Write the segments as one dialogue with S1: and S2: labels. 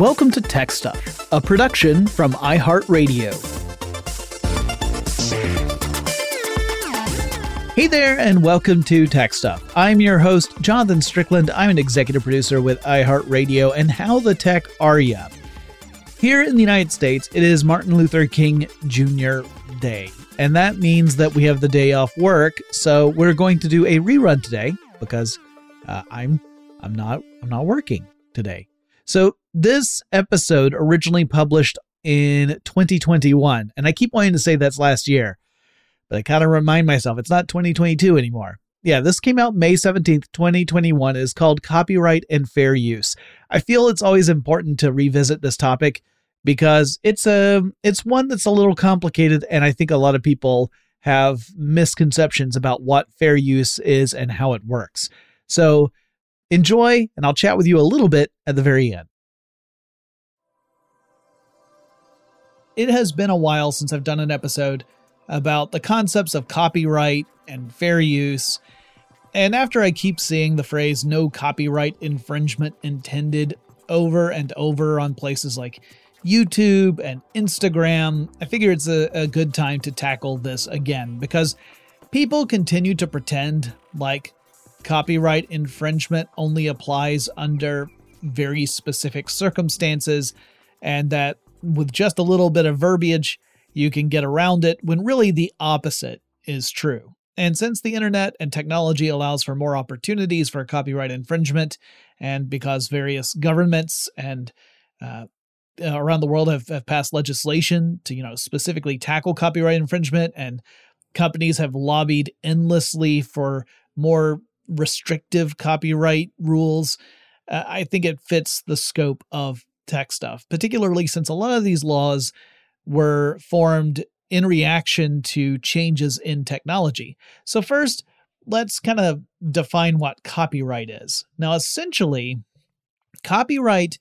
S1: Welcome to Tech Stuff, a production from iHeartRadio. Hey there, and welcome to Tech Stuff. I'm your host, Jonathan Strickland. I'm an executive producer with iHeartRadio, and how the tech are ya? Here in the United States, it is Martin Luther King Jr. Day, and that means that we have the day off work. So we're going to do a rerun today because uh, I'm I'm not I'm not working today. So this episode originally published in 2021, and I keep wanting to say that's last year, but I kind of remind myself it's not 2022 anymore. Yeah, this came out May 17th, 2021. It is called Copyright and Fair Use. I feel it's always important to revisit this topic because it's a it's one that's a little complicated and I think a lot of people have misconceptions about what fair use is and how it works. So, enjoy and I'll chat with you a little bit at the very end. It has been a while since I've done an episode about the concepts of copyright and fair use. And after I keep seeing the phrase no copyright infringement intended over and over on places like YouTube and Instagram, I figure it's a, a good time to tackle this again because people continue to pretend like copyright infringement only applies under very specific circumstances and that with just a little bit of verbiage, you can get around it when really the opposite is true. And since the internet and technology allows for more opportunities for copyright infringement, and because various governments and uh, around the world have, have passed legislation to, you know, specifically tackle copyright infringement, and companies have lobbied endlessly for more restrictive copyright rules, uh, I think it fits the scope of tech stuff, particularly since a lot of these laws were formed in reaction to changes in technology. So, first, let's kind of define what copyright is. Now, essentially, copyright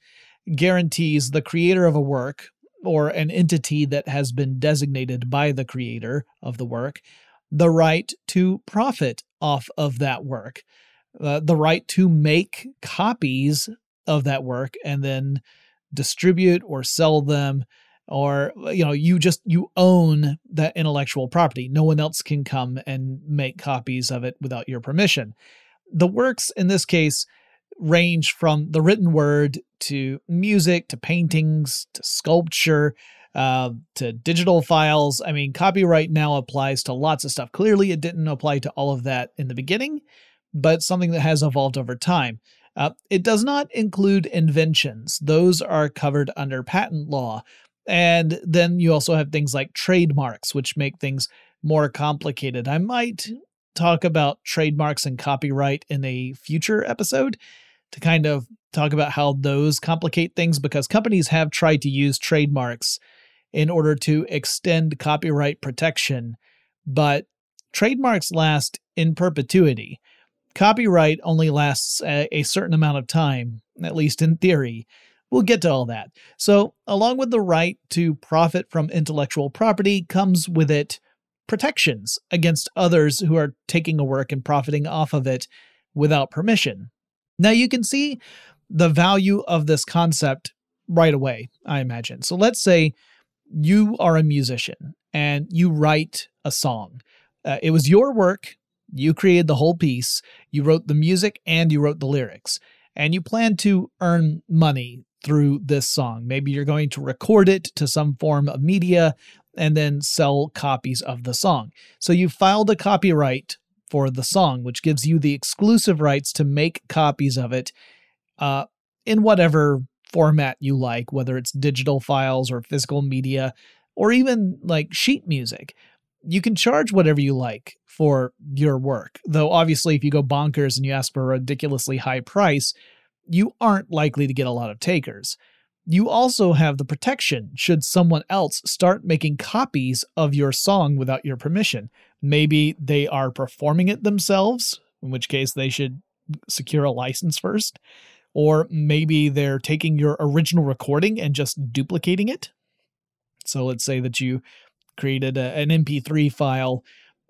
S1: guarantees the creator of a work or an entity that has been designated by the creator of the work the right to profit off of that work, uh, the right to make copies of that work and then distribute or sell them or you know you just you own that intellectual property. No one else can come and make copies of it without your permission. The works in this case range from the written word to music to paintings to sculpture uh, to digital files. I mean copyright now applies to lots of stuff. Clearly it didn't apply to all of that in the beginning but something that has evolved over time uh, it does not include inventions. Those are covered under patent law. And then you also have things like trademarks, which make things more complicated. I might talk about trademarks and copyright in a future episode to kind of talk about how those complicate things because companies have tried to use trademarks in order to extend copyright protection, but trademarks last in perpetuity. Copyright only lasts a, a certain amount of time, at least in theory. We'll get to all that. So, along with the right to profit from intellectual property comes with it protections against others who are taking a work and profiting off of it without permission. Now, you can see the value of this concept right away, I imagine. So, let's say you are a musician and you write a song. Uh, it was your work, you created the whole piece, you wrote the music, and you wrote the lyrics. And you plan to earn money through this song. Maybe you're going to record it to some form of media and then sell copies of the song. So you filed a copyright for the song, which gives you the exclusive rights to make copies of it uh, in whatever format you like, whether it's digital files or physical media or even like sheet music. You can charge whatever you like for your work. Though, obviously, if you go bonkers and you ask for a ridiculously high price, you aren't likely to get a lot of takers. You also have the protection should someone else start making copies of your song without your permission. Maybe they are performing it themselves, in which case they should secure a license first. Or maybe they're taking your original recording and just duplicating it. So let's say that you created a, an MP3 file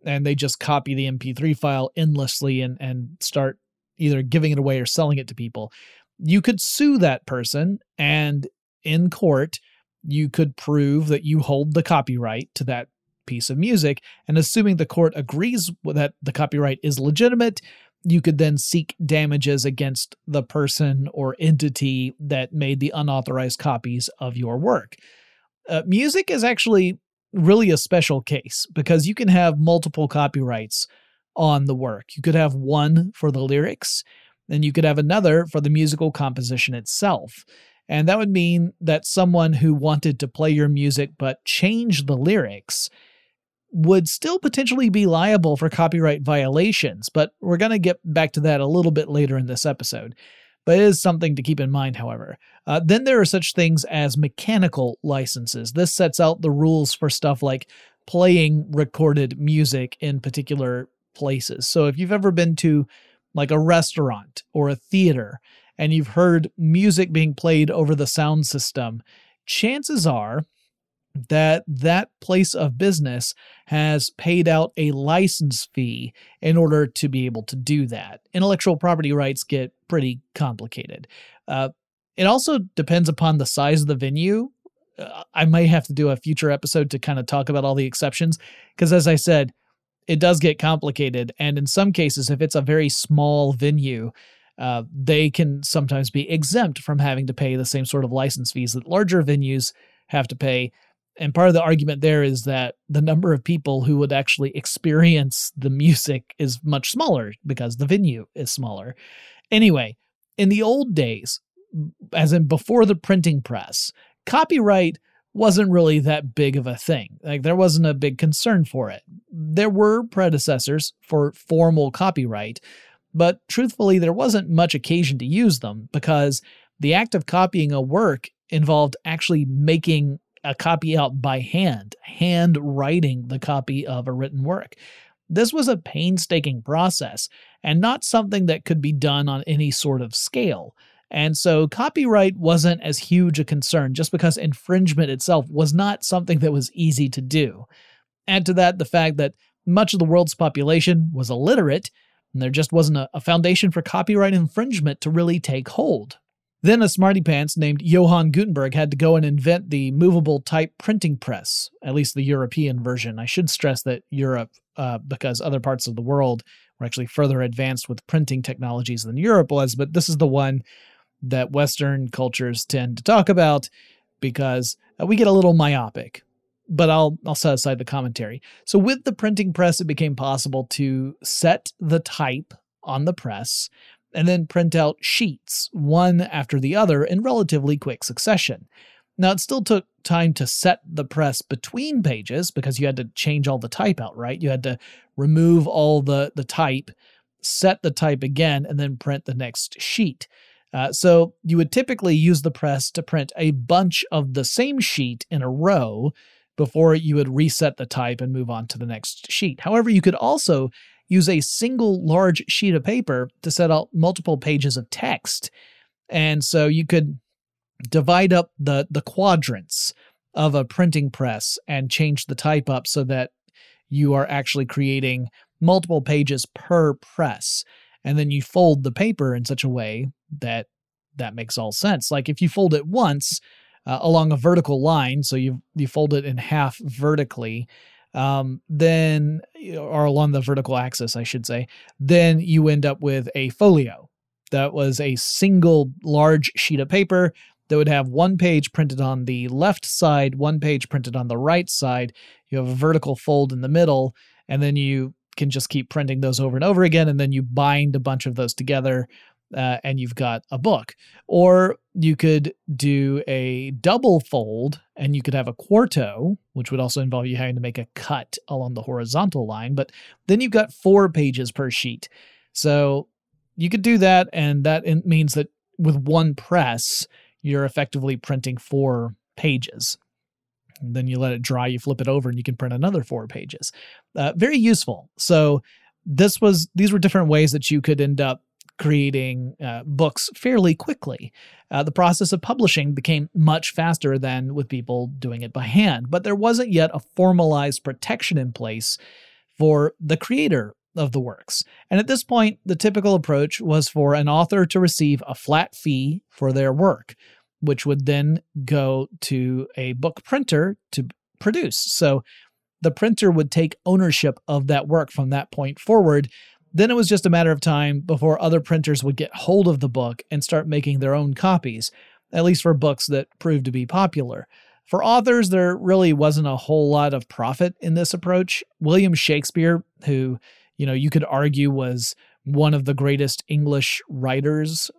S1: and they just copy the MP3 file endlessly and, and start either giving it away or selling it to people. You could sue that person, and in court, you could prove that you hold the copyright to that piece of music. And assuming the court agrees that the copyright is legitimate, you could then seek damages against the person or entity that made the unauthorized copies of your work. Uh, music is actually really a special case because you can have multiple copyrights on the work. You could have one for the lyrics, and you could have another for the musical composition itself. And that would mean that someone who wanted to play your music but change the lyrics would still potentially be liable for copyright violations. But we're going to get back to that a little bit later in this episode. But is something to keep in mind, however. Uh, then there are such things as mechanical licenses. This sets out the rules for stuff like playing recorded music in particular places. So if you've ever been to like a restaurant or a theater and you've heard music being played over the sound system, chances are that that place of business has paid out a license fee in order to be able to do that. Intellectual property rights get pretty complicated. Uh, it also depends upon the size of the venue. Uh, I might have to do a future episode to kind of talk about all the exceptions because, as I said, it does get complicated. And in some cases, if it's a very small venue, uh, they can sometimes be exempt from having to pay the same sort of license fees that larger venues have to pay. And part of the argument there is that the number of people who would actually experience the music is much smaller because the venue is smaller. Anyway, in the old days, as in before the printing press, copyright wasn't really that big of a thing. Like there wasn't a big concern for it. There were predecessors for formal copyright, but truthfully, there wasn't much occasion to use them because the act of copying a work involved actually making a copy out by hand, hand writing the copy of a written work. This was a painstaking process and not something that could be done on any sort of scale. And so copyright wasn't as huge a concern just because infringement itself was not something that was easy to do. Add to that the fact that much of the world's population was illiterate, and there just wasn't a foundation for copyright infringement to really take hold. Then a smarty pants named Johann Gutenberg had to go and invent the movable type printing press, at least the European version. I should stress that Europe, uh, because other parts of the world were actually further advanced with printing technologies than Europe was, but this is the one that Western cultures tend to talk about because uh, we get a little myopic. But I'll I'll set aside the commentary. So with the printing press, it became possible to set the type on the press and then print out sheets, one after the other, in relatively quick succession. Now, it still took time to set the press between pages because you had to change all the type out, right? You had to remove all the, the type, set the type again, and then print the next sheet. Uh, so you would typically use the press to print a bunch of the same sheet in a row before you would reset the type and move on to the next sheet. However, you could also use a single large sheet of paper to set out multiple pages of text. And so you could divide up the, the quadrants of a printing press and change the type up so that you are actually creating multiple pages per press. And then you fold the paper in such a way that that makes all sense. Like if you fold it once uh, along a vertical line, so you you fold it in half vertically, um, then or along the vertical axis, I should say, then you end up with a folio. That was a single large sheet of paper that would have one page printed on the left side, one page printed on the right side. You have a vertical fold in the middle, and then you can just keep printing those over and over again, and then you bind a bunch of those together uh, and you've got a book. Or you could do a double fold and you could have a quarto, which would also involve you having to make a cut along the horizontal line. But then you've got four pages per sheet. So you could do that, and that means that with one press, you're effectively printing four pages. And then you let it dry, you flip it over, and you can print another four pages. Uh, very useful. So this was these were different ways that you could end up creating uh, books fairly quickly. Uh, the process of publishing became much faster than with people doing it by hand, but there wasn't yet a formalized protection in place for the creator of the works. And at this point, the typical approach was for an author to receive a flat fee for their work, which would then go to a book printer to produce. So the printer would take ownership of that work from that point forward then it was just a matter of time before other printers would get hold of the book and start making their own copies, at least for books that proved to be popular. For authors, there really wasn't a whole lot of profit in this approach. William Shakespeare, who, you know, you could argue was one of the greatest English writers,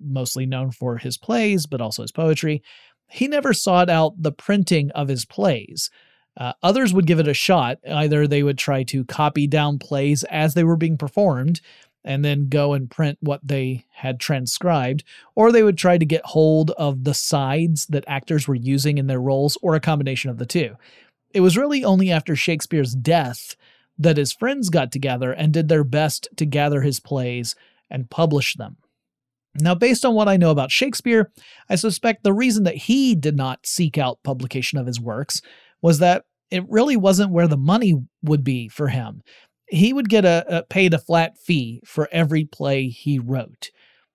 S1: mostly known for his plays, but also his poetry, he never sought out the printing of his plays. Uh, others would give it a shot. Either they would try to copy down plays as they were being performed and then go and print what they had transcribed, or they would try to get hold of the sides that actors were using in their roles, or a combination of the two. It was really only after Shakespeare's death that his friends got together and did their best to gather his plays and publish them. Now, based on what I know about Shakespeare, I suspect the reason that he did not seek out publication of his works was that it really wasn't where the money would be for him. He would get a, a paid a flat fee for every play he wrote.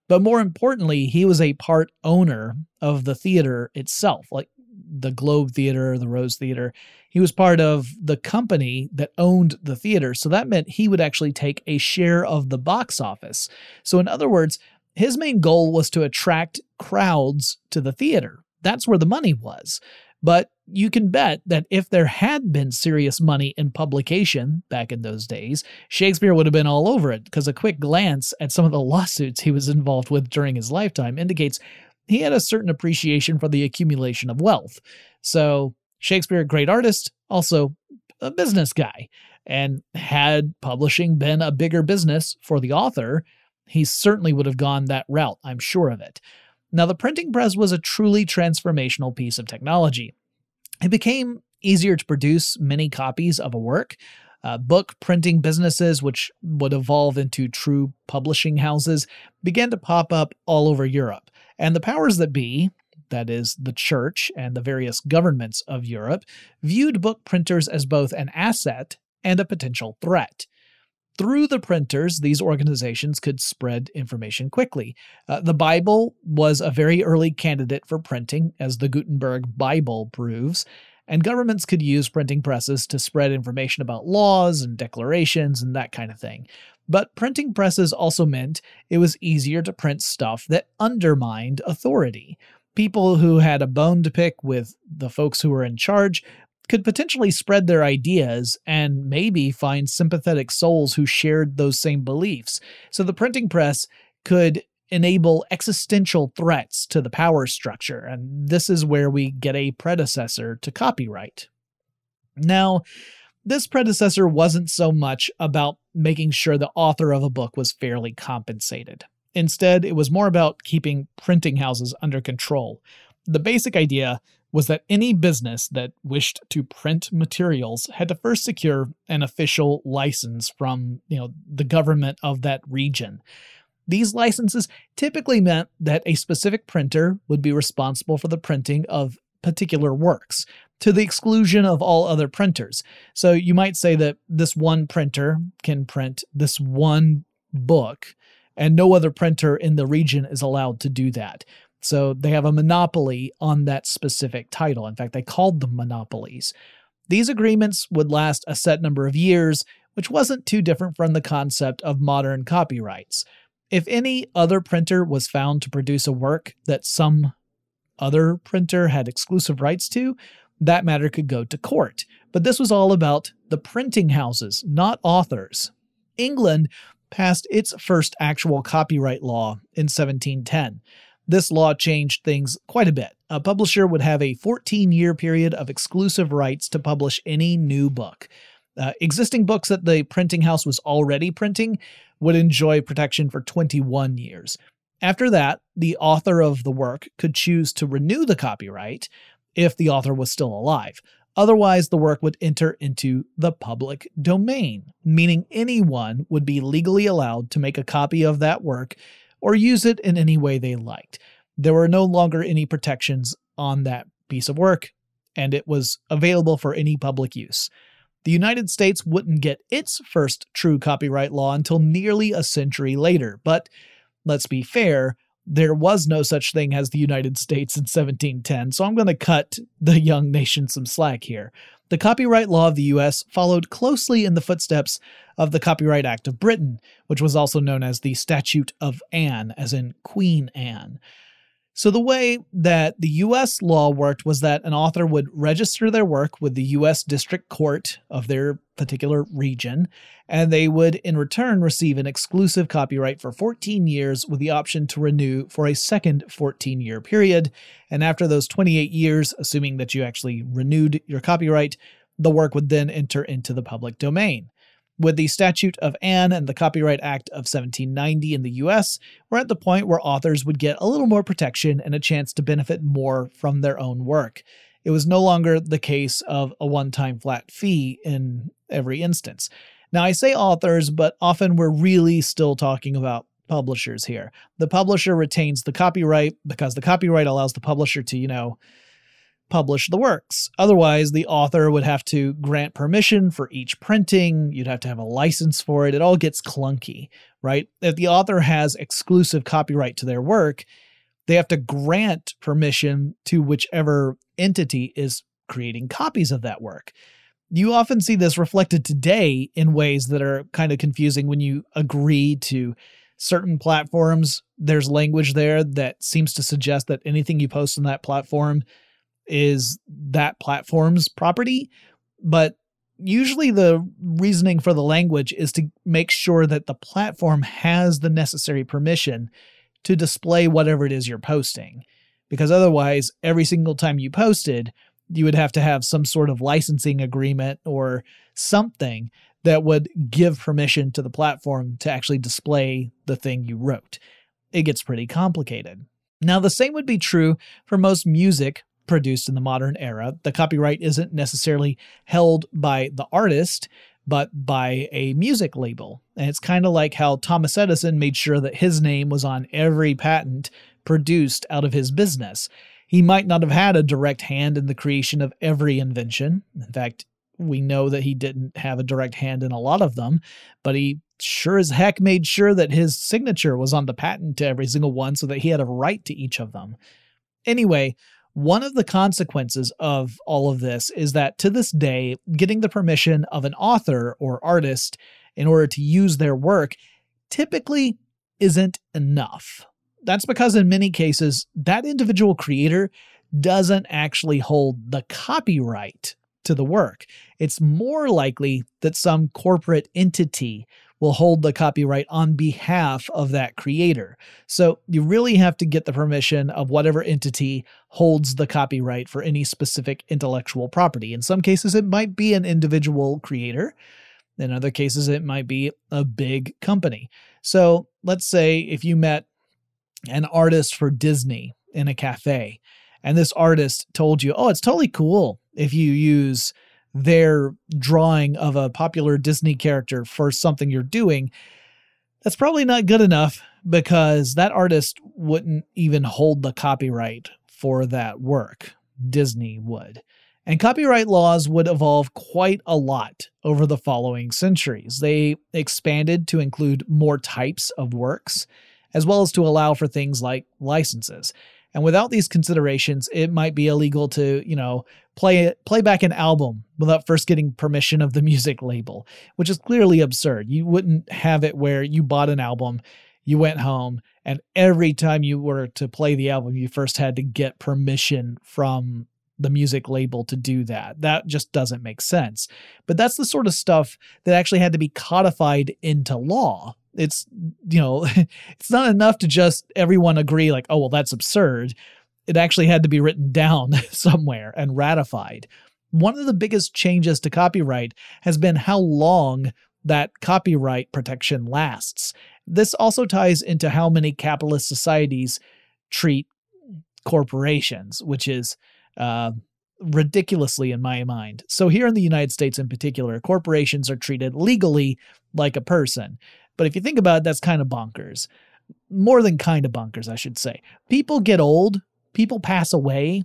S1: But more importantly, he was a part owner of the theater itself, like the Globe Theater, the Rose Theater. He was part of the company that owned the theater. So that meant he would actually take a share of the box office. So, in other words, his main goal was to attract crowds to the theater. That's where the money was. But you can bet that if there had been serious money in publication back in those days, Shakespeare would have been all over it because a quick glance at some of the lawsuits he was involved with during his lifetime indicates he had a certain appreciation for the accumulation of wealth. So, Shakespeare, great artist, also a business guy. And had publishing been a bigger business for the author, he certainly would have gone that route, I'm sure of it. Now, the printing press was a truly transformational piece of technology. It became easier to produce many copies of a work. Uh, book printing businesses, which would evolve into true publishing houses, began to pop up all over Europe. And the powers that be, that is, the church and the various governments of Europe, viewed book printers as both an asset and a potential threat. Through the printers, these organizations could spread information quickly. Uh, the Bible was a very early candidate for printing, as the Gutenberg Bible proves, and governments could use printing presses to spread information about laws and declarations and that kind of thing. But printing presses also meant it was easier to print stuff that undermined authority. People who had a bone to pick with the folks who were in charge could potentially spread their ideas and maybe find sympathetic souls who shared those same beliefs. So the printing press could enable existential threats to the power structure, and this is where we get a predecessor to copyright. Now, this predecessor wasn't so much about making sure the author of a book was fairly compensated. Instead, it was more about keeping printing houses under control. The basic idea was that any business that wished to print materials had to first secure an official license from, you know, the government of that region. These licenses typically meant that a specific printer would be responsible for the printing of particular works, to the exclusion of all other printers. So you might say that this one printer can print this one book, and no other printer in the region is allowed to do that. So they have a monopoly on that specific title. In fact, they called them monopolies. These agreements would last a set number of years, which wasn't too different from the concept of modern copyrights. If any other printer was found to produce a work that some other printer had exclusive rights to, that matter could go to court. But this was all about the printing houses, not authors. England passed its first actual copyright law in 1710. This law changed things quite a bit. A publisher would have a 14 year period of exclusive rights to publish any new book. Uh, existing books that the printing house was already printing would enjoy protection for 21 years. After that, the author of the work could choose to renew the copyright if the author was still alive. Otherwise, the work would enter into the public domain, meaning anyone would be legally allowed to make a copy of that work or use it in any way they liked. There were no longer any protections on that piece of work, and it was available for any public use. The United States wouldn't get its first true copyright law until nearly a century later, but let's be fair, there was no such thing as the United States in 1710, so I'm going to cut the young nation some slack here. The copyright law of the US followed closely in the footsteps of the Copyright Act of Britain, which was also known as the Statute of Anne, as in Queen Anne. So, the way that the US law worked was that an author would register their work with the US District Court of their particular region, and they would in return receive an exclusive copyright for 14 years with the option to renew for a second 14 year period. And after those 28 years, assuming that you actually renewed your copyright, the work would then enter into the public domain. With the Statute of Anne and the Copyright Act of 1790 in the US, we're at the point where authors would get a little more protection and a chance to benefit more from their own work. It was no longer the case of a one time flat fee in every instance. Now, I say authors, but often we're really still talking about publishers here. The publisher retains the copyright because the copyright allows the publisher to, you know, publish the works. Otherwise, the author would have to grant permission for each printing, you'd have to have a license for it. It all gets clunky, right? If the author has exclusive copyright to their work, they have to grant permission to whichever entity is creating copies of that work. You often see this reflected today in ways that are kind of confusing when you agree to certain platforms. There's language there that seems to suggest that anything you post on that platform is that platform's property, but usually the reasoning for the language is to make sure that the platform has the necessary permission to display whatever it is you're posting. Because otherwise, every single time you posted, you would have to have some sort of licensing agreement or something that would give permission to the platform to actually display the thing you wrote. It gets pretty complicated. Now, the same would be true for most music produced in the modern era. The copyright isn't necessarily held by the artist, but by a music label. And it's kind of like how Thomas Edison made sure that his name was on every patent produced out of his business. He might not have had a direct hand in the creation of every invention. In fact, we know that he didn't have a direct hand in a lot of them, but he sure as heck made sure that his signature was on the patent to every single one so that he had a right to each of them. Anyway, one of the consequences of all of this is that to this day, getting the permission of an author or artist in order to use their work typically isn't enough. That's because in many cases, that individual creator doesn't actually hold the copyright to the work. It's more likely that some corporate entity will hold the copyright on behalf of that creator. So you really have to get the permission of whatever entity holds the copyright for any specific intellectual property. In some cases, it might be an individual creator. In other cases, it might be a big company. So let's say if you met an artist for Disney in a cafe, and this artist told you, oh, it's totally cool if you use their drawing of a popular Disney character for something you're doing, that's probably not good enough because that artist wouldn't even hold the copyright for that work. Disney would. And copyright laws would evolve quite a lot over the following centuries. They expanded to include more types of works, as well as to allow for things like licenses. And without these considerations, it might be illegal to, you know, play play back an album without first getting permission of the music label, which is clearly absurd. You wouldn't have it where you bought an album, you went home, and every time you were to play the album, you first had to get permission from the music label to do that. That just doesn't make sense. But that's the sort of stuff that actually had to be codified into law it's you know it's not enough to just everyone agree like oh well that's absurd it actually had to be written down somewhere and ratified one of the biggest changes to copyright has been how long that copyright protection lasts this also ties into how many capitalist societies treat corporations which is uh, ridiculously in my mind. So, here in the United States in particular, corporations are treated legally like a person. But if you think about it, that's kind of bonkers. More than kind of bonkers, I should say. People get old, people pass away.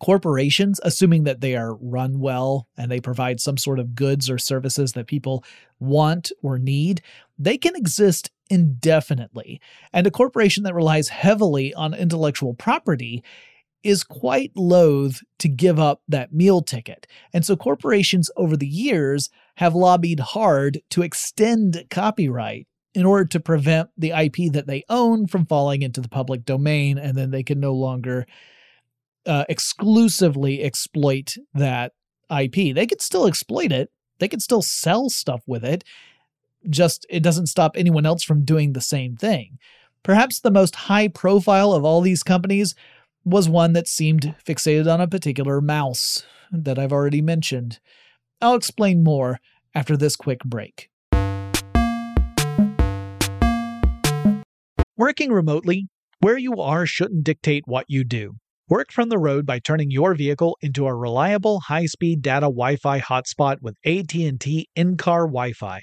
S1: Corporations, assuming that they are run well and they provide some sort of goods or services that people want or need, they can exist indefinitely. And a corporation that relies heavily on intellectual property is quite loath to give up that meal ticket. And so corporations over the years have lobbied hard to extend copyright in order to prevent the IP that they own from falling into the public domain, and then they can no longer uh, exclusively exploit that IP. They could still exploit it, they could still sell stuff with it, just it doesn't stop anyone else from doing the same thing. Perhaps the most high profile of all these companies was one that seemed fixated on a particular mouse that I've already mentioned. I'll explain more after this quick break. Working remotely, where you are shouldn't dictate what you do. Work from the road by turning your vehicle into a reliable high-speed data Wi-Fi hotspot with AT&T in-car Wi-Fi.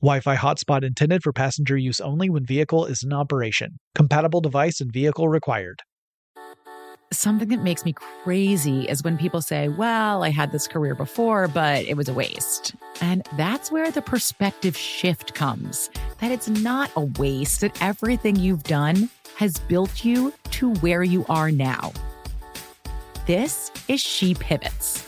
S1: Wi-Fi hotspot intended for passenger use only when vehicle is in operation. Compatible device and vehicle required.
S2: Something that makes me crazy is when people say, Well, I had this career before, but it was a waste. And that's where the perspective shift comes that it's not a waste, that everything you've done has built you to where you are now. This is She Pivots,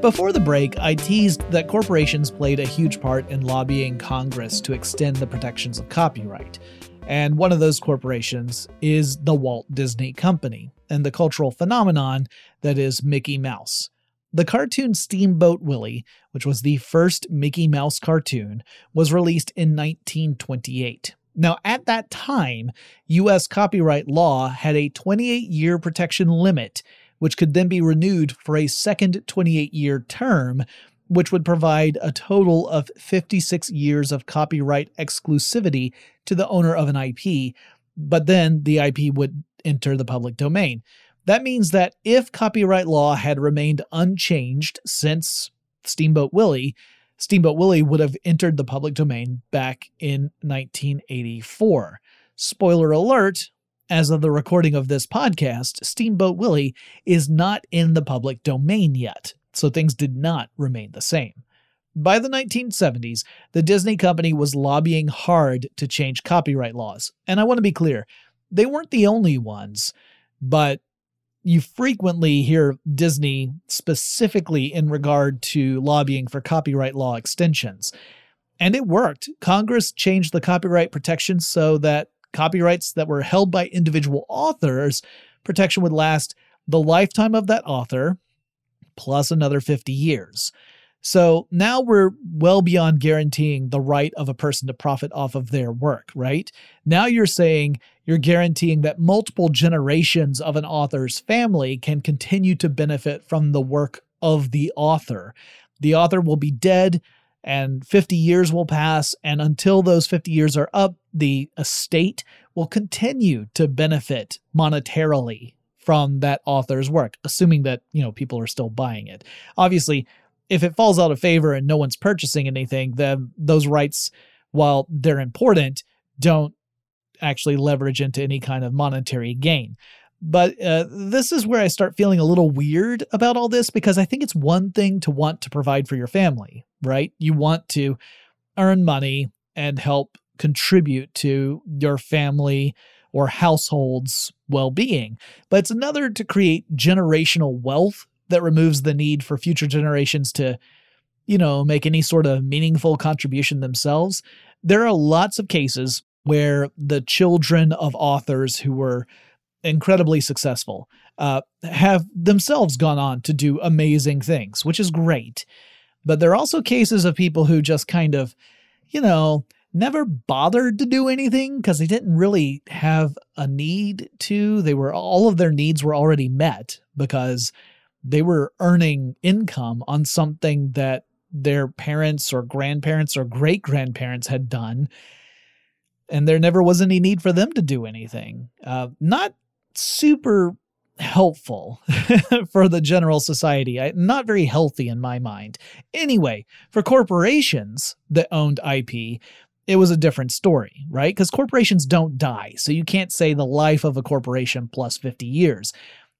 S1: Before the break, I teased that corporations played a huge part in lobbying Congress to extend the protections of copyright. And one of those corporations is the Walt Disney Company and the cultural phenomenon that is Mickey Mouse. The cartoon Steamboat Willie, which was the first Mickey Mouse cartoon, was released in 1928. Now, at that time, U.S. copyright law had a 28 year protection limit which could then be renewed for a second 28 year term, which would provide a total of 56 years of copyright exclusivity to the owner of an IP, but then the IP would enter the public domain. That means that if copyright law had remained unchanged since Steamboat Willie, Steamboat Willie would have entered the public domain back in 1984. Spoiler alert, as of the recording of this podcast, Steamboat Willie is not in the public domain yet, so things did not remain the same. By the 1970s, the Disney company was lobbying hard to change copyright laws. And I want to be clear, they weren't the only ones, but you frequently hear Disney specifically in regard to lobbying for copyright law extensions. And it worked. Congress changed the copyright protections so that copyrights that were held by individual authors, protection would last the lifetime of that author plus another 50 years. So now we're well beyond guaranteeing the right of a person to profit off of their work, right? Now you're saying you're guaranteeing that multiple generations of an author's family can continue to benefit from the work of the author. The author will be dead, and 50 years will pass and until those 50 years are up the estate will continue to benefit monetarily from that author's work assuming that you know people are still buying it obviously if it falls out of favor and no one's purchasing anything then those rights while they're important don't actually leverage into any kind of monetary gain but uh, this is where I start feeling a little weird about all this because I think it's one thing to want to provide for your family, right? You want to earn money and help contribute to your family or household's well being. But it's another to create generational wealth that removes the need for future generations to, you know, make any sort of meaningful contribution themselves. There are lots of cases where the children of authors who were incredibly successful, uh, have themselves gone on to do amazing things, which is great. But there are also cases of people who just kind of you know, never bothered to do anything because they didn't really have a need to. They were all of their needs were already met because they were earning income on something that their parents or grandparents or great grandparents had done. And there never was any need for them to do anything. Uh, not super helpful for the general society. I, not very healthy in my mind. Anyway, for corporations that owned IP, it was a different story, right? Because corporations don't die. So you can't say the life of a corporation plus 50 years.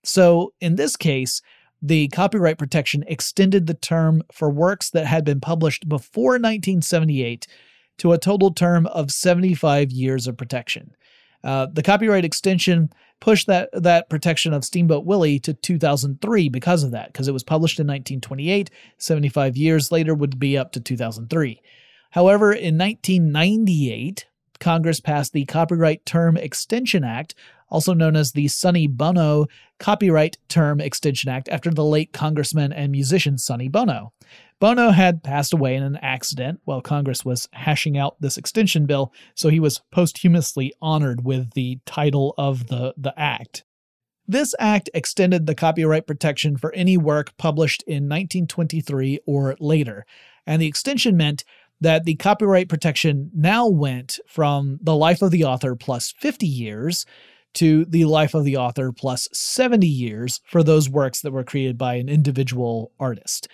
S1: So in this case, the copyright protection extended the term for works that had been published before 1978 to a total term of 75 years of protection. Uh, the copyright extension pushed that, that protection of Steamboat Willie to 2003 because of that, because it was published in 1928. 75 years later would be up to 2003. However, in 1998, Congress passed the Copyright Term Extension Act, also known as the Sonny Bono Copyright Term Extension Act, after the late congressman and musician Sonny Bono. Bono had passed away in an accident while Congress was hashing out this extension bill, so he was posthumously honored with the title of the, the act. This act extended the copyright protection for any work published in 1923 or later, and the extension meant that the copyright protection now went from the life of the author plus 50 years to the life of the author plus 70 years for those works that were created by an individual artist.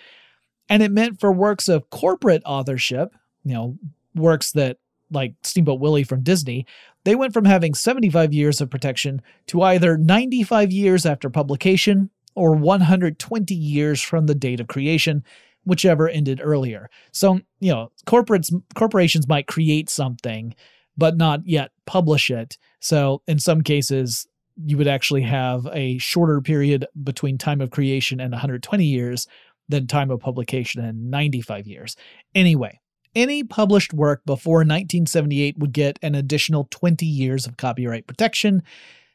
S1: And it meant for works of corporate authorship, you know, works that like Steamboat Willie from Disney, they went from having 75 years of protection to either 95 years after publication or 120 years from the date of creation, whichever ended earlier. So, you know, corporates corporations might create something but not yet publish it. So, in some cases, you would actually have a shorter period between time of creation and 120 years than time of publication and 95 years. Anyway, any published work before 1978 would get an additional 20 years of copyright protection.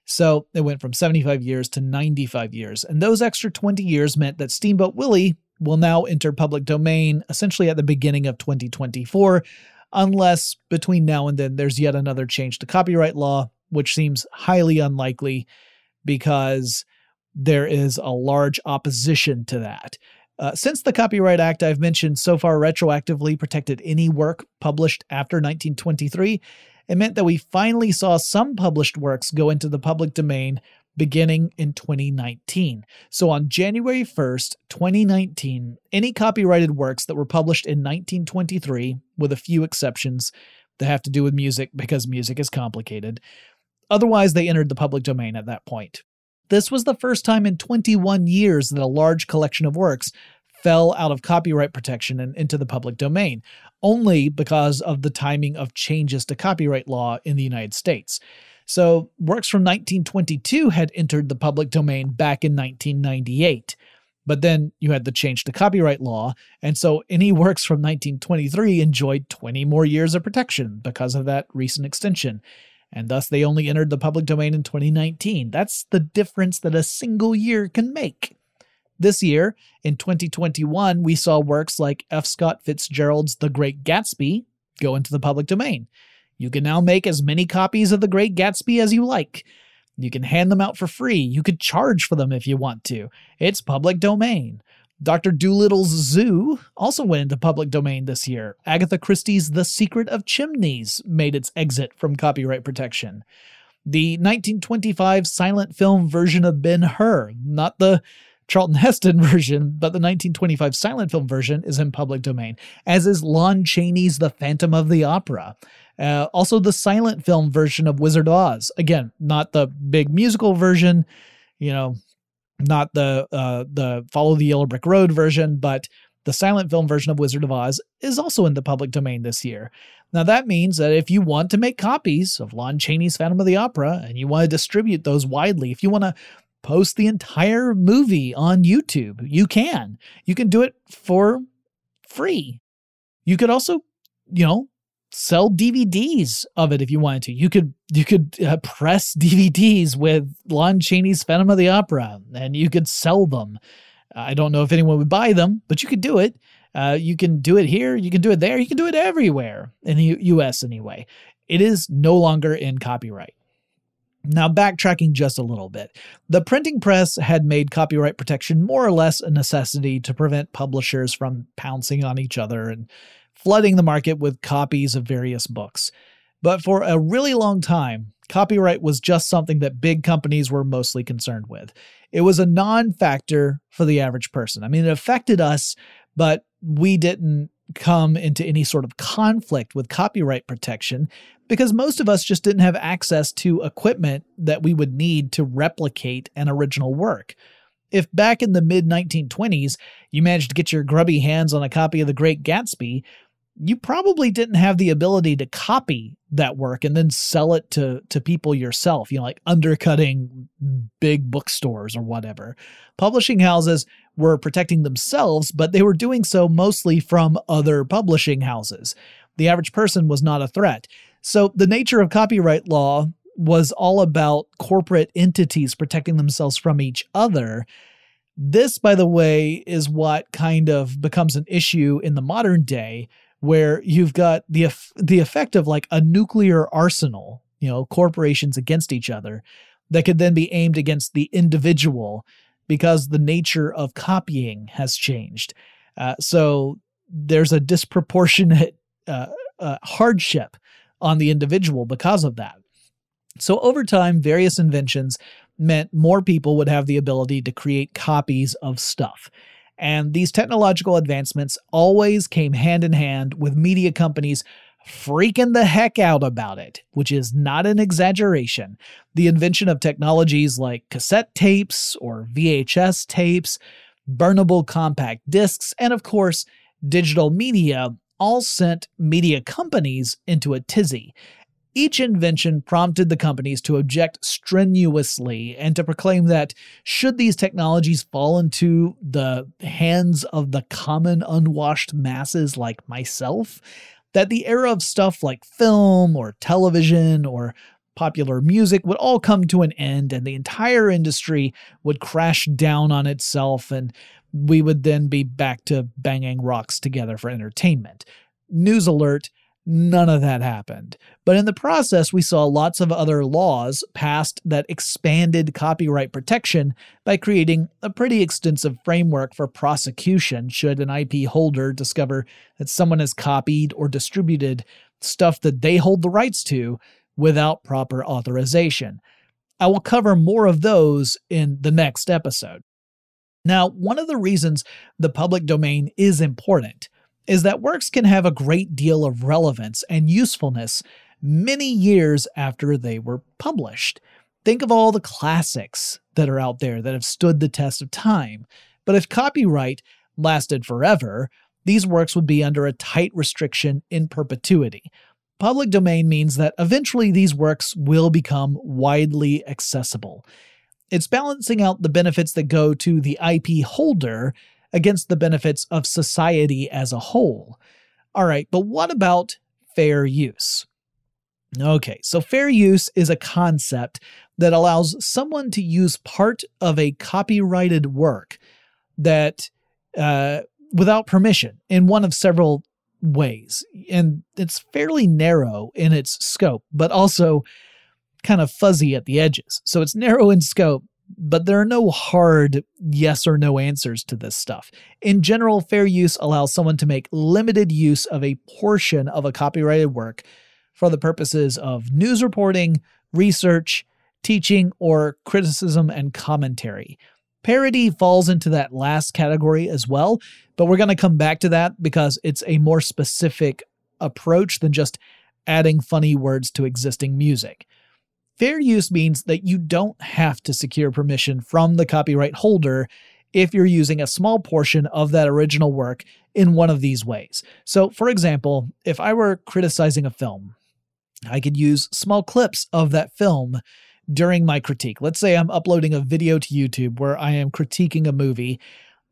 S1: So it went from 75 years to 95 years. And those extra 20 years meant that Steamboat Willie will now enter public domain essentially at the beginning of 2024, unless between now and then there's yet another change to copyright law, which seems highly unlikely because there is a large opposition to that. Uh, since the Copyright Act I've mentioned so far retroactively protected any work published after 1923, it meant that we finally saw some published works go into the public domain beginning in 2019. So on January 1st, 2019, any copyrighted works that were published in 1923, with a few exceptions that have to do with music because music is complicated, otherwise they entered the public domain at that point. This was the first time in 21 years that a large collection of works fell out of copyright protection and into the public domain, only because of the timing of changes to copyright law in the United States. So, works from 1922 had entered the public domain back in 1998. But then you had the change to copyright law, and so any works from 1923 enjoyed 20 more years of protection because of that recent extension. And thus they only entered the public domain in 2019. That's the difference that a single year can make. This year, in 2021, we saw works like F. Scott Fitzgerald's The Great Gatsby go into the public domain. You can now make as many copies of The Great Gatsby as you like. You can hand them out for free. You could charge for them if you want to. It's public domain. Dr. Dolittle's Zoo also went into public domain this year. Agatha Christie's The Secret of Chimneys made its exit from copyright protection. The 1925 silent film version of Ben Hur, not the Charlton Heston version, but the 1925 silent film version is in public domain, as is Lon Chaney's The Phantom of the Opera. Uh, also, the silent film version of Wizard of Oz. Again, not the big musical version, you know, not the uh, the Follow the Yellow Brick Road version, but the silent film version of Wizard of Oz is also in the public domain this year. Now, that means that if you want to make copies of Lon Chaney's Phantom of the Opera and you want to distribute those widely, if you want to post the entire movie on YouTube, you can. You can do it for free. You could also, you know, sell DVDs of it if you wanted to. You could you could uh, press DVDs with Lon Chaney's Phantom of the Opera, and you could sell them. I don't know if anyone would buy them, but you could do it. Uh, you can do it here, you can do it there, you can do it everywhere in the U- US anyway. It is no longer in copyright. Now, backtracking just a little bit, the printing press had made copyright protection more or less a necessity to prevent publishers from pouncing on each other and flooding the market with copies of various books. But for a really long time, copyright was just something that big companies were mostly concerned with. It was a non factor for the average person. I mean, it affected us, but we didn't come into any sort of conflict with copyright protection because most of us just didn't have access to equipment that we would need to replicate an original work. If back in the mid 1920s you managed to get your grubby hands on a copy of The Great Gatsby, you probably didn't have the ability to copy that work and then sell it to to people yourself you know like undercutting big bookstores or whatever publishing houses were protecting themselves but they were doing so mostly from other publishing houses. The average person was not a threat. So the nature of copyright law was all about corporate entities protecting themselves from each other. This by the way is what kind of becomes an issue in the modern day where you've got the the effect of like a nuclear arsenal, you know, corporations against each other that could then be aimed against the individual because the nature of copying has changed. Uh, so there's a disproportionate uh, uh, hardship on the individual because of that. So over time, various inventions meant more people would have the ability to create copies of stuff. And these technological advancements always came hand in hand with media companies freaking the heck out about it, which is not an exaggeration. The invention of technologies like cassette tapes or VHS tapes, burnable compact discs, and of course, digital media all sent media companies into a tizzy. Each invention prompted the companies to object strenuously and to proclaim that should these technologies fall into the hands of the common unwashed masses like myself, that the era of stuff like film or television or popular music would all come to an end and the entire industry would crash down on itself and we would then be back to banging rocks together for entertainment. News alert None of that happened. But in the process, we saw lots of other laws passed that expanded copyright protection by creating a pretty extensive framework for prosecution should an IP holder discover that someone has copied or distributed stuff that they hold the rights to without proper authorization. I will cover more of those in the next episode. Now, one of the reasons the public domain is important is that works can have a great deal of relevance and usefulness many years after they were published. Think of all the classics that are out there that have stood the test of time. But if copyright lasted forever, these works would be under a tight restriction in perpetuity. Public domain means that eventually these works will become widely accessible. It's balancing out the benefits that go to the IP holder against the benefits of society as a whole. All right, but what about fair use? Okay, so fair use is a concept that allows someone to use part of a copyrighted work that uh, without permission in one of several ways. And it's fairly narrow in its scope, but also kind of fuzzy at the edges. So it's narrow in scope, but there are no hard yes or no answers to this stuff. In general, fair use allows someone to make limited use of a portion of a copyrighted work for the purposes of news reporting, research, teaching, or criticism and commentary. Parody falls into that last category as well, but we're going to come back to that because it's a more specific approach than just adding funny words to existing music. Fair use means that you don't have to secure permission from the copyright holder if you're using a small portion of that original work in one of these ways. So, for example, if I were criticizing a film, I could use small clips of that film during my critique. Let's say I'm uploading a video to YouTube where I am critiquing a movie.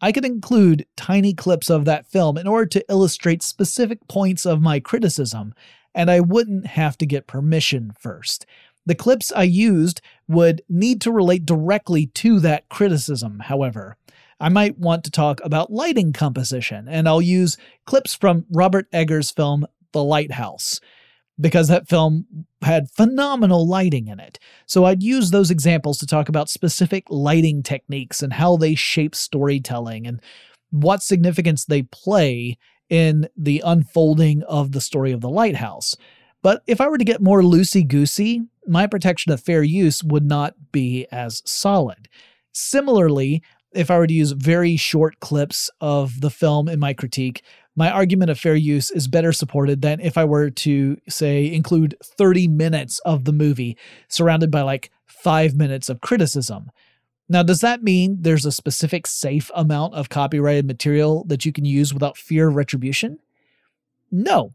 S1: I could include tiny clips of that film in order to illustrate specific points of my criticism, and I wouldn't have to get permission first. The clips I used would need to relate directly to that criticism, however. I might want to talk about lighting composition, and I'll use clips from Robert Eggers' film The Lighthouse because that film had phenomenal lighting in it. So I'd use those examples to talk about specific lighting techniques and how they shape storytelling and what significance they play in the unfolding of the story of the lighthouse. But if I were to get more loosey goosey, my protection of fair use would not be as solid. Similarly, if I were to use very short clips of the film in my critique, my argument of fair use is better supported than if I were to, say, include 30 minutes of the movie surrounded by like five minutes of criticism. Now, does that mean there's a specific safe amount of copyrighted material that you can use without fear of retribution? No.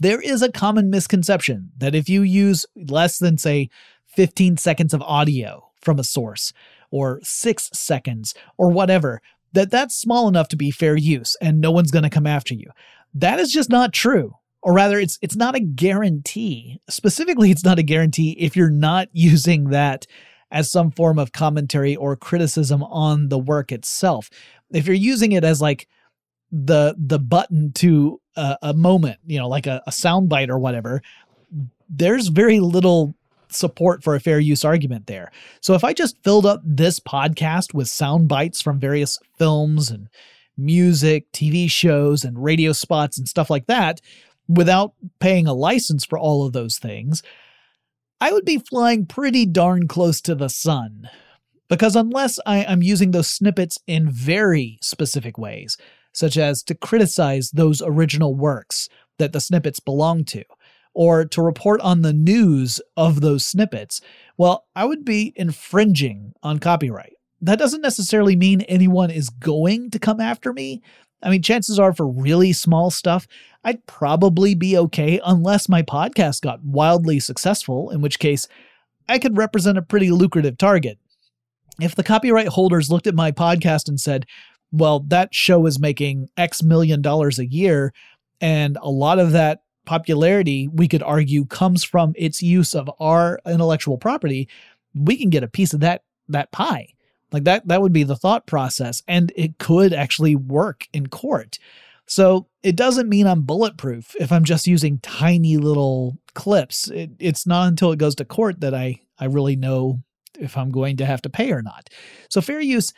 S1: There is a common misconception that if you use less than, say, 15 seconds of audio from a source, or six seconds, or whatever, that that's small enough to be fair use and no one's going to come after you. That is just not true. Or rather, it's it's not a guarantee. Specifically, it's not a guarantee if you're not using that as some form of commentary or criticism on the work itself. If you're using it as like the the button to a, a moment, you know, like a, a soundbite or whatever, there's very little support for a fair use argument there. So if I just filled up this podcast with sound bites from various films and music, TV shows, and radio spots and stuff like that, without paying a license for all of those things, I would be flying pretty darn close to the sun. Because unless I am using those snippets in very specific ways, such as to criticize those original works that the snippets belong to, or to report on the news of those snippets, well, I would be infringing on copyright. That doesn't necessarily mean anyone is going to come after me. I mean, chances are for really small stuff, I'd probably be okay unless my podcast got wildly successful, in which case I could represent a pretty lucrative target. If the copyright holders looked at my podcast and said, well, that show is making X million dollars a year, and a lot of that popularity, we could argue, comes from its use of our intellectual property, we can get a piece of that that pie. Like that that would be the thought process and it could actually work in court. So it doesn't mean I'm bulletproof if I'm just using tiny little clips. It, it's not until it goes to court that I I really know if I'm going to have to pay or not. So fair use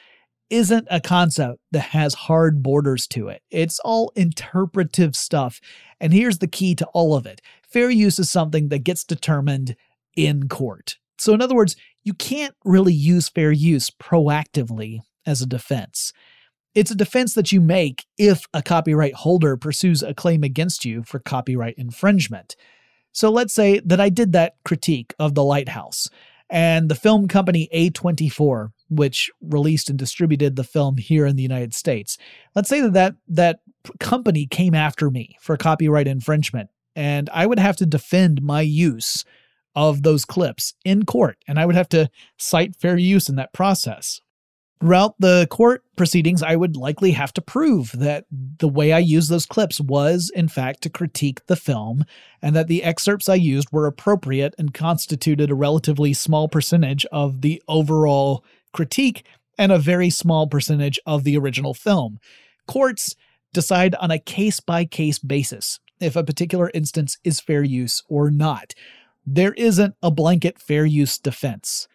S1: isn't a concept that has hard borders to it. It's all interpretive stuff. And here's the key to all of it fair use is something that gets determined in court. So, in other words, you can't really use fair use proactively as a defense. It's a defense that you make if a copyright holder pursues a claim against you for copyright infringement. So let's say that I did that critique of The Lighthouse, and the film company A24 which released and distributed the film here in the United States. Let's say that that, that company came after me for copyright infringement, and I would have to defend my use of those clips in court, and I would have to cite fair use in that process. Throughout the court proceedings, I would likely have to prove that the way I used those clips was, in fact, to critique the film, and that the excerpts I used were appropriate and constituted a relatively small percentage of the overall critique and a very small percentage of the original film. Courts decide on a case by case basis if a particular instance is fair use or not. There isn't a blanket fair use defense.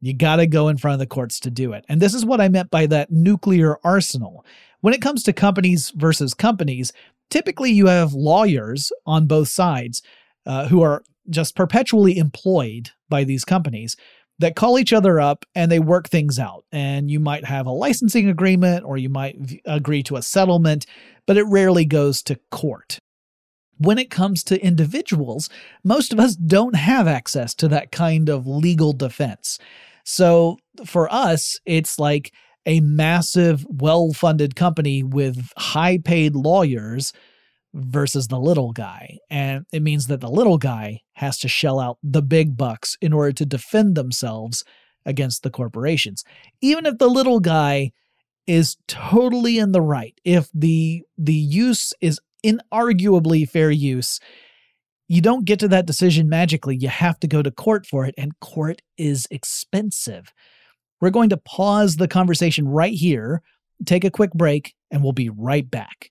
S1: You got to go in front of the courts to do it. And this is what I meant by that nuclear arsenal. When it comes to companies versus companies, typically you have lawyers on both sides uh, who are just perpetually employed by these companies that call each other up and they work things out. And you might have a licensing agreement or you might v- agree to a settlement, but it rarely goes to court. When it comes to individuals, most of us don't have access to that kind of legal defense. So for us, it's like a massive, well funded company with high paid lawyers versus the little guy. And it means that the little guy has to shell out the big bucks in order to defend themselves against the corporations. Even if the little guy is totally in the right, if the the use is inarguably fair use, you don't get to that decision magically. You have to go to court for it, and court is expensive. We're going to pause the conversation right here, take a quick break, and we'll be right back.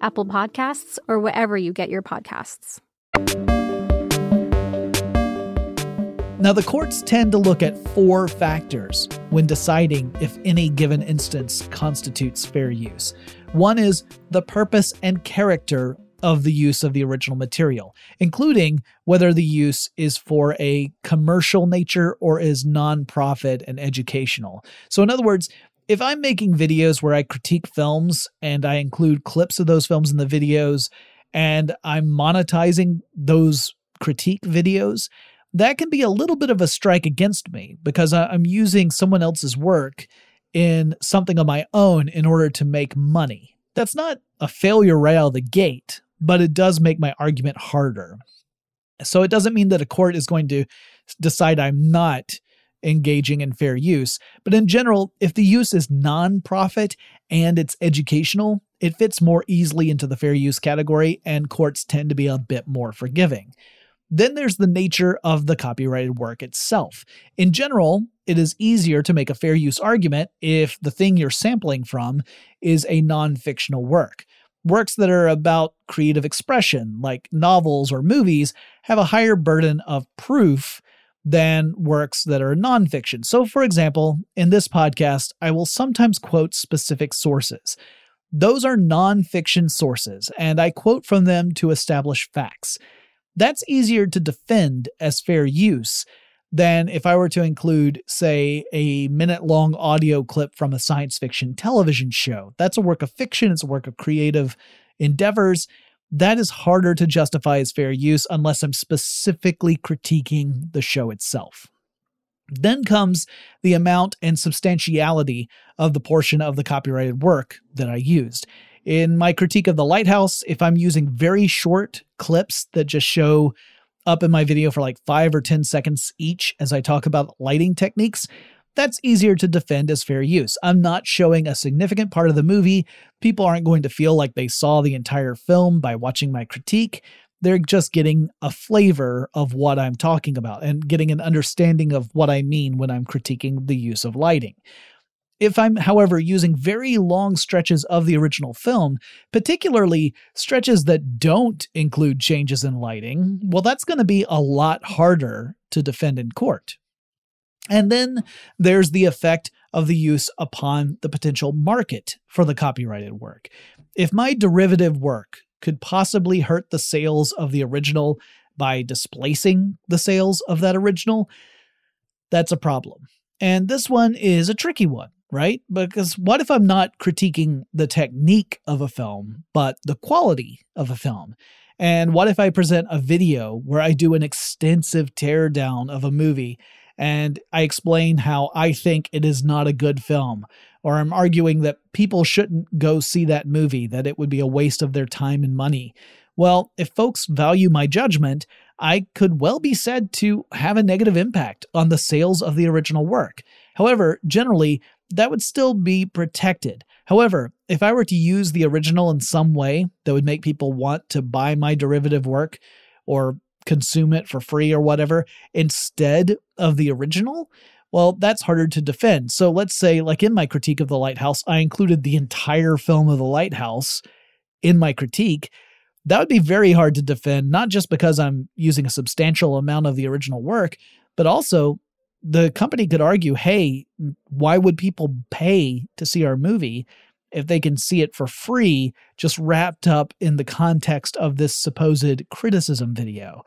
S3: Apple Podcasts, or wherever you get your podcasts.
S1: Now, the courts tend to look at four factors when deciding if any given instance constitutes fair use. One is the purpose and character of the use of the original material, including whether the use is for a commercial nature or is nonprofit and educational. So, in other words, if I'm making videos where I critique films and I include clips of those films in the videos and I'm monetizing those critique videos, that can be a little bit of a strike against me because I'm using someone else's work in something of my own in order to make money. That's not a failure right out of the gate, but it does make my argument harder. So it doesn't mean that a court is going to decide I'm not engaging in fair use. But in general, if the use is nonprofit and it's educational, it fits more easily into the fair use category, and courts tend to be a bit more forgiving. Then there's the nature of the copyrighted work itself. In general, it is easier to make a fair use argument if the thing you're sampling from is a non fictional work. Works that are about creative expression, like novels or movies, have a higher burden of proof than works that are nonfiction. So, for example, in this podcast, I will sometimes quote specific sources. Those are nonfiction sources, and I quote from them to establish facts. That's easier to defend as fair use than if I were to include, say, a minute long audio clip from a science fiction television show. That's a work of fiction, it's a work of creative endeavors. That is harder to justify as fair use unless I'm specifically critiquing the show itself. Then comes the amount and substantiality of the portion of the copyrighted work that I used. In my critique of The Lighthouse, if I'm using very short clips that just show up in my video for like five or 10 seconds each as I talk about lighting techniques, that's easier to defend as fair use. I'm not showing a significant part of the movie. People aren't going to feel like they saw the entire film by watching my critique. They're just getting a flavor of what I'm talking about and getting an understanding of what I mean when I'm critiquing the use of lighting. If I'm, however, using very long stretches of the original film, particularly stretches that don't include changes in lighting, well, that's going to be a lot harder to defend in court. And then there's the effect of the use upon the potential market for the copyrighted work. If my derivative work could possibly hurt the sales of the original by displacing the sales of that original, that's a problem. And this one is a tricky one right? Because what if I'm not critiquing the technique of a film, but the quality of a film? And what if I present a video where I do an extensive teardown of a movie and I explain how I think it is not a good film? Or I'm arguing that people shouldn't go see that movie, that it would be a waste of their time and money. Well, if folks value my judgment, I could well be said to have a negative impact on the sales of the original work. However, generally, that would still be protected. However, if I were to use the original in some way that would make people want to buy my derivative work or consume it for free or whatever instead of the original, well, that's harder to defend. So let's say, like in my critique of The Lighthouse, I included the entire film of The Lighthouse in my critique. That would be very hard to defend, not just because I'm using a substantial amount of the original work, but also the company could argue, hey, why would people pay to see our movie if they can see it for free, just wrapped up in the context of this supposed criticism video?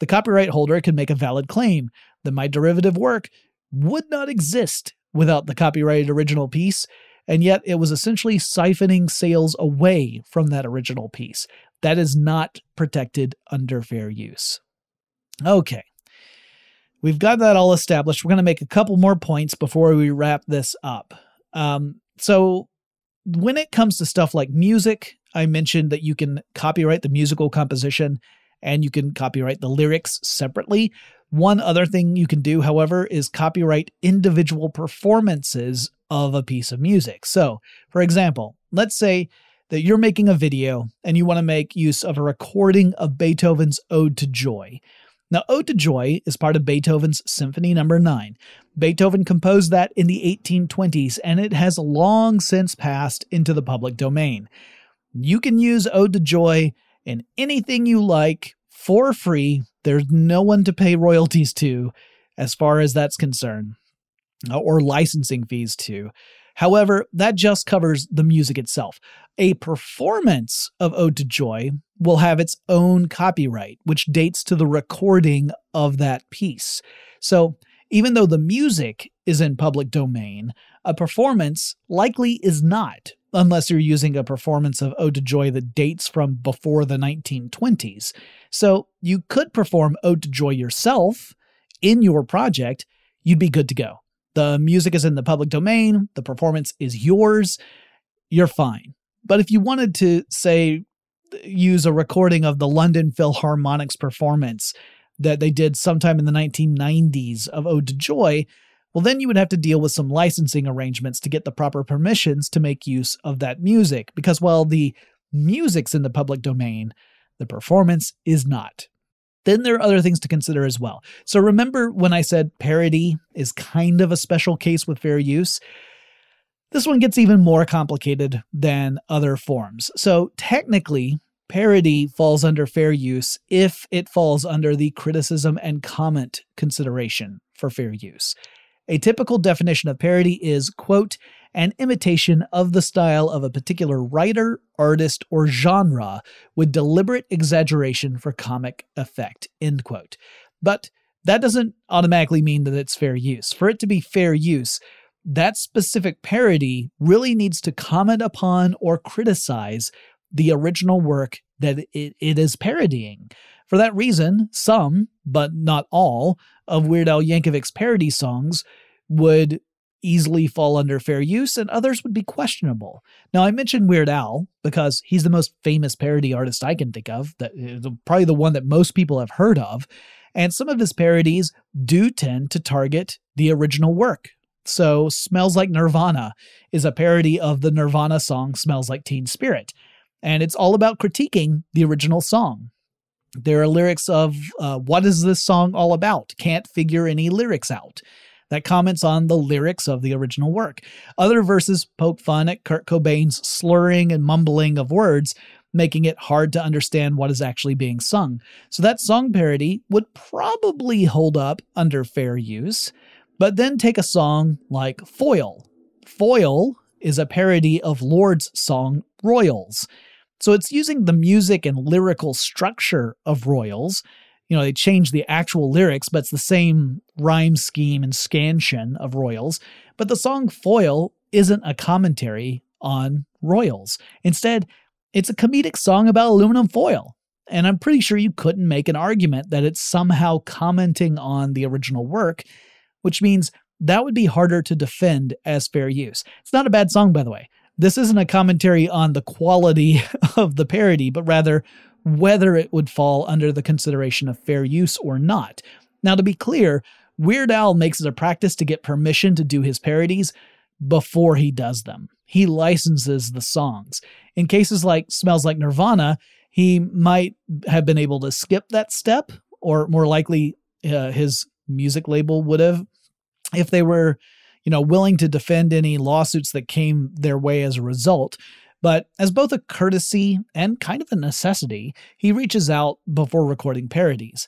S1: The copyright holder can make a valid claim that my derivative work would not exist without the copyrighted original piece, and yet it was essentially siphoning sales away from that original piece. That is not protected under fair use. Okay, We've got that all established. We're going to make a couple more points before we wrap this up. Um, so, when it comes to stuff like music, I mentioned that you can copyright the musical composition and you can copyright the lyrics separately. One other thing you can do, however, is copyright individual performances of a piece of music. So, for example, let's say that you're making a video and you want to make use of a recording of Beethoven's Ode to Joy. Now, Ode to Joy is part of Beethoven's Symphony No. 9. Beethoven composed that in the 1820s, and it has long since passed into the public domain. You can use Ode to Joy in anything you like for free. There's no one to pay royalties to, as far as that's concerned, or licensing fees to. However, that just covers the music itself. A performance of Ode to Joy will have its own copyright, which dates to the recording of that piece. So, even though the music is in public domain, a performance likely is not, unless you're using a performance of Ode to Joy that dates from before the 1920s. So, you could perform Ode to Joy yourself in your project, you'd be good to go. The music is in the public domain, the performance is yours, you're fine. But if you wanted to, say, use a recording of the London Philharmonic's performance that they did sometime in the 1990s of Ode to Joy, well, then you would have to deal with some licensing arrangements to get the proper permissions to make use of that music. Because while the music's in the public domain, the performance is not. Then there are other things to consider as well. So remember when I said parody is kind of a special case with fair use? This one gets even more complicated than other forms. So technically, parody falls under fair use if it falls under the criticism and comment consideration for fair use. A typical definition of parody is, quote, an imitation of the style of a particular writer, artist, or genre with deliberate exaggeration for comic effect, end quote. But that doesn't automatically mean that it's fair use. For it to be fair use, that specific parody really needs to comment upon or criticize the original work that it, it is parodying. For that reason, some, but not all, of Weird Al Yankovic's parody songs would easily fall under fair use and others would be questionable. Now, I mentioned Weird Al because he's the most famous parody artist I can think of, that uh, probably the one that most people have heard of, and some of his parodies do tend to target the original work. So, Smells Like Nirvana is a parody of the Nirvana song Smells Like Teen Spirit, and it's all about critiquing the original song. There are lyrics of, uh, What is this song all about? Can't figure any lyrics out that comments on the lyrics of the original work. Other verses poke fun at Kurt Cobain's slurring and mumbling of words, making it hard to understand what is actually being sung. So that song parody would probably hold up under fair use. But then take a song like Foil. Foil is a parody of Lorde's song Royals. So it's using the music and lyrical structure of Royals you know, they changed the actual lyrics, but it's the same rhyme scheme and scansion of Royals. But the song Foil isn't a commentary on Royals. Instead, it's a comedic song about aluminum foil. And I'm pretty sure you couldn't make an argument that it's somehow commenting on the original work, which means that would be harder to defend as fair use. It's not a bad song, by the way. This isn't a commentary on the quality of the parody, but rather whether it would fall under the consideration of fair use or not. Now, to be clear, Weird Al makes it a practice to get permission to do his parodies before he does them. He licenses the songs. In cases like Smells Like Nirvana, he might have been able to skip that step, or more likely, uh, his music label would have if they were you know willing to defend any lawsuits that came their way as a result but as both a courtesy and kind of a necessity, he reaches out before recording parodies.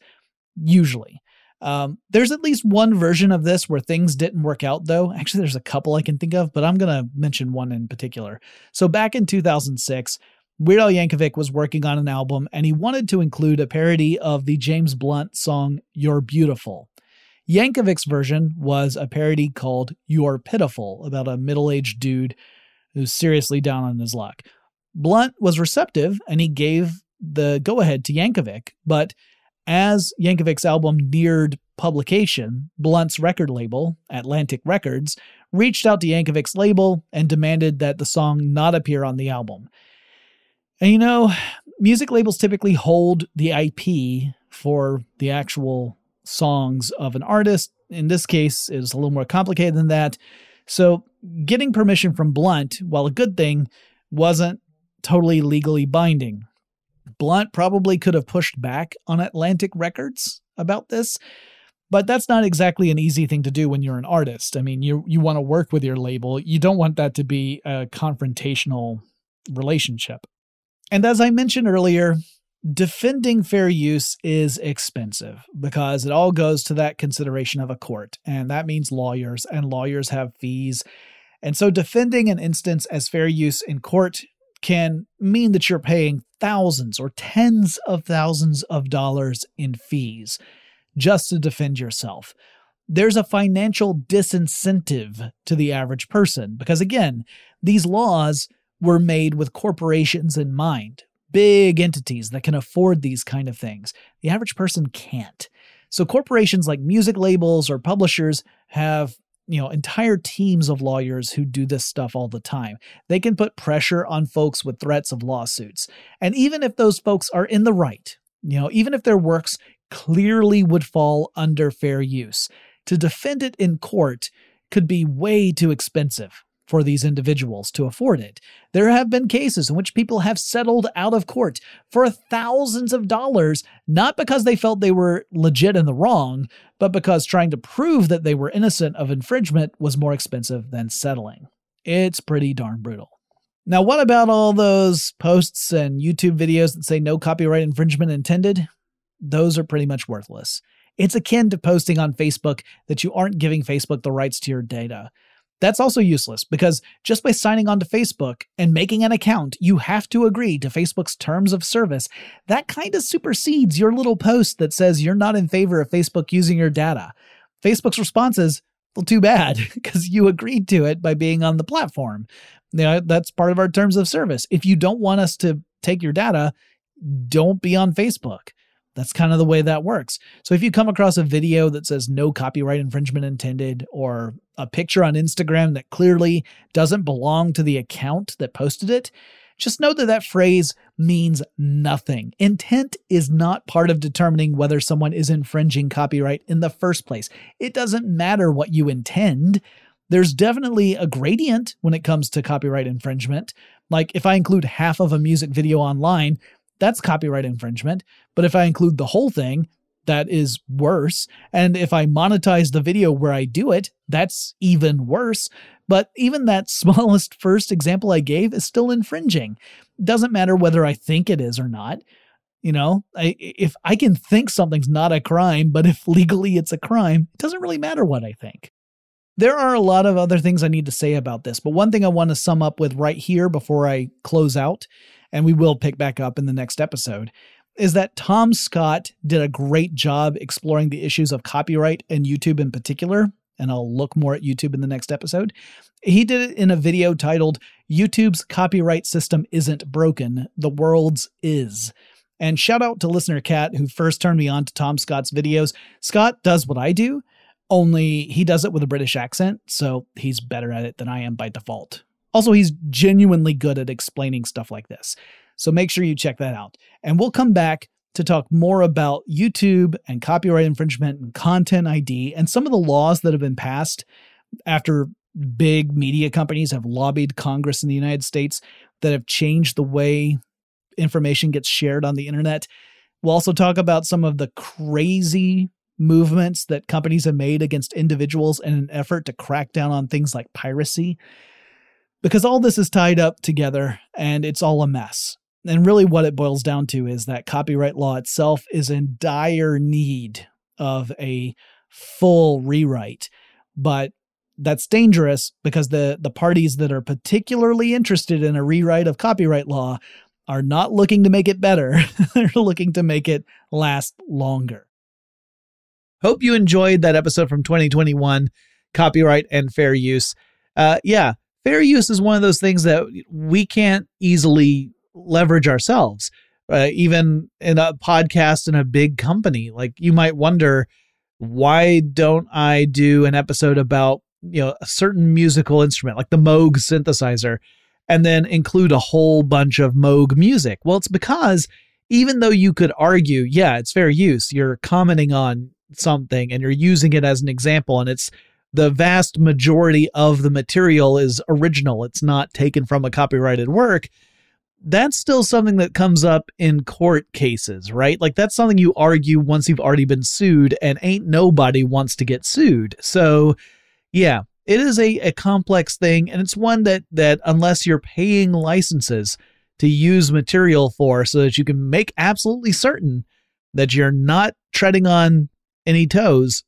S1: Usually. Um, there's at least one version of this where things didn't work out, though. Actually, there's a couple I can think of, but I'm going to mention one in particular. So, back in 2006, Weird Al Yankovic was working on an album and he wanted to include a parody of the James Blunt song You're Beautiful. Yankovic's version was a parody called You're Pitiful about a middle aged dude who's seriously down on his luck. Blunt was receptive and he gave the go ahead to Yankovic, but as Yankovic's album neared publication, Blunt's record label, Atlantic Records, reached out to Yankovic's label and demanded that the song not appear on the album. And you know, music labels typically hold the IP for the actual songs of an artist. In this case, it's a little more complicated than that. So, getting permission from Blunt, while a good thing, wasn't totally legally binding. Blunt probably could have pushed back on Atlantic Records about this, but that's not exactly an easy thing to do when you're an artist. I mean, you you want to work with your label. You don't want that to be a confrontational relationship. And as I mentioned earlier, defending fair use is expensive because it all goes to that consideration of a court, and that means lawyers, and lawyers have fees. And so defending an instance as fair use in court can mean that you're paying thousands or tens of thousands of dollars in fees just to defend yourself. There's a financial disincentive to the average person because, again, these laws were made with corporations in mind big entities that can afford these kind of things. The average person can't. So corporations like music labels or publishers have you know entire teams of lawyers who do this stuff all the time. They can put pressure on folks with threats of lawsuits. And even if those folks are in the right, you know, even if their works clearly would fall under fair use, to defend it in court could be way too expensive for these individuals to afford it. There have been cases in which people have settled out of court for thousands of dollars, not because they felt they were legit in the wrong, but because trying to prove that they were innocent of infringement was more expensive than settling. It's pretty darn brutal. Now, what about all those posts and YouTube videos that say no copyright infringement intended? Those are pretty much worthless. It's akin to posting on Facebook that you aren't giving Facebook the rights to your data. That's also useless because just by signing on to Facebook and making an account, you have to agree to Facebook's terms of service. That kind of supersedes your little post that says you're not in favor of Facebook using your data. Facebook's response is, well, too bad, because you agreed to it by being on the platform. You know, that's part of our terms of service. If you don't want us to take your data, don't be on Facebook. That's kind of the way that works. So if you come across a video that says no copyright infringement intended, or a picture on Instagram that clearly doesn't belong to the account that posted it, just know that that phrase means nothing. Intent is not part of determining whether someone is infringing copyright in the first place. It doesn't matter what you intend. There's definitely a gradient when it comes to copyright infringement. Like if I include half of a music video online, that's copyright infringement. But if I include the whole thing, that is worse. And if I monetize the video where I do it, that's even worse. But even that smallest first example I gave is still infringing. Doesn't matter whether I think it is or not. You know, I, if I can think something's not a crime, but if legally it's a crime, it doesn't really matter what I think. There are a lot of other things I need to say about this, but one thing I want to sum up with right here before I close out and we will pick back up in the next episode, is that Tom Scott did a great job exploring the issues of copyright and YouTube in particular. And I'll look more at YouTube in the next episode. He did it in a video titled YouTube's Copyright System Isn't Broken, the World's Is. And shout out to listener Cat, who first turned me on to Tom Scott's videos. Scott does what I do, only he does it with a British accent, so he's better at it than I am by default. Also, he's genuinely good at explaining stuff like this. So make sure you check that out. And we'll come back to talk more about YouTube and copyright infringement and content ID and some of the laws that have been passed after big media companies have lobbied Congress in the United States that have changed the way information gets shared on the internet. We'll also talk about some of the crazy movements that companies have made against individuals in an effort to crack down on things like piracy because all this is tied up together and it's all a mess. And really, what it boils down to is that copyright law itself is in dire need of a full rewrite. But that's dangerous because the, the parties that are particularly interested in a rewrite of copyright law are not looking to make it better, they're looking to make it last longer. Hope you enjoyed that episode from 2021 Copyright and Fair Use. Uh, yeah, fair use is one of those things that we can't easily leverage ourselves. Uh, even in a podcast in a big company, like you might wonder, why don't I do an episode about you know a certain musical instrument like the Moog synthesizer, and then include a whole bunch of Moog music? Well, it's because even though you could argue, yeah, it's fair use, you're commenting on something and you're using it as an example, and it's the vast majority of the material is original. It's not taken from a copyrighted work. That's still something that comes up in court cases, right? Like that's something you argue once you've already been sued, and ain't nobody wants to get sued. So, yeah, it is a, a complex thing, and it's one that that unless you're paying licenses to use material for, so that you can make absolutely certain that you're not treading on any toes,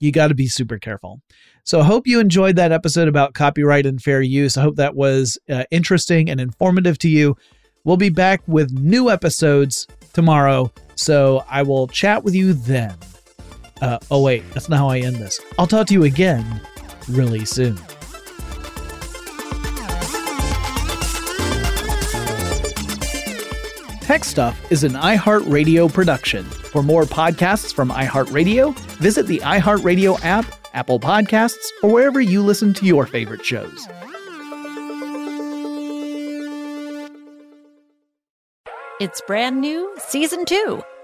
S1: you got to be super careful. So I hope you enjoyed that episode about copyright and fair use. I hope that was uh, interesting and informative to you. We'll be back with new episodes tomorrow. So I will chat with you then. Uh, oh, wait, that's not how I end this. I'll talk to you again really soon. Tech Stuff is an iHeartRadio production. For more podcasts from iHeartRadio, visit the iHeartRadio app, Apple Podcasts, or wherever you listen to your favorite shows.
S4: It's brand new season two.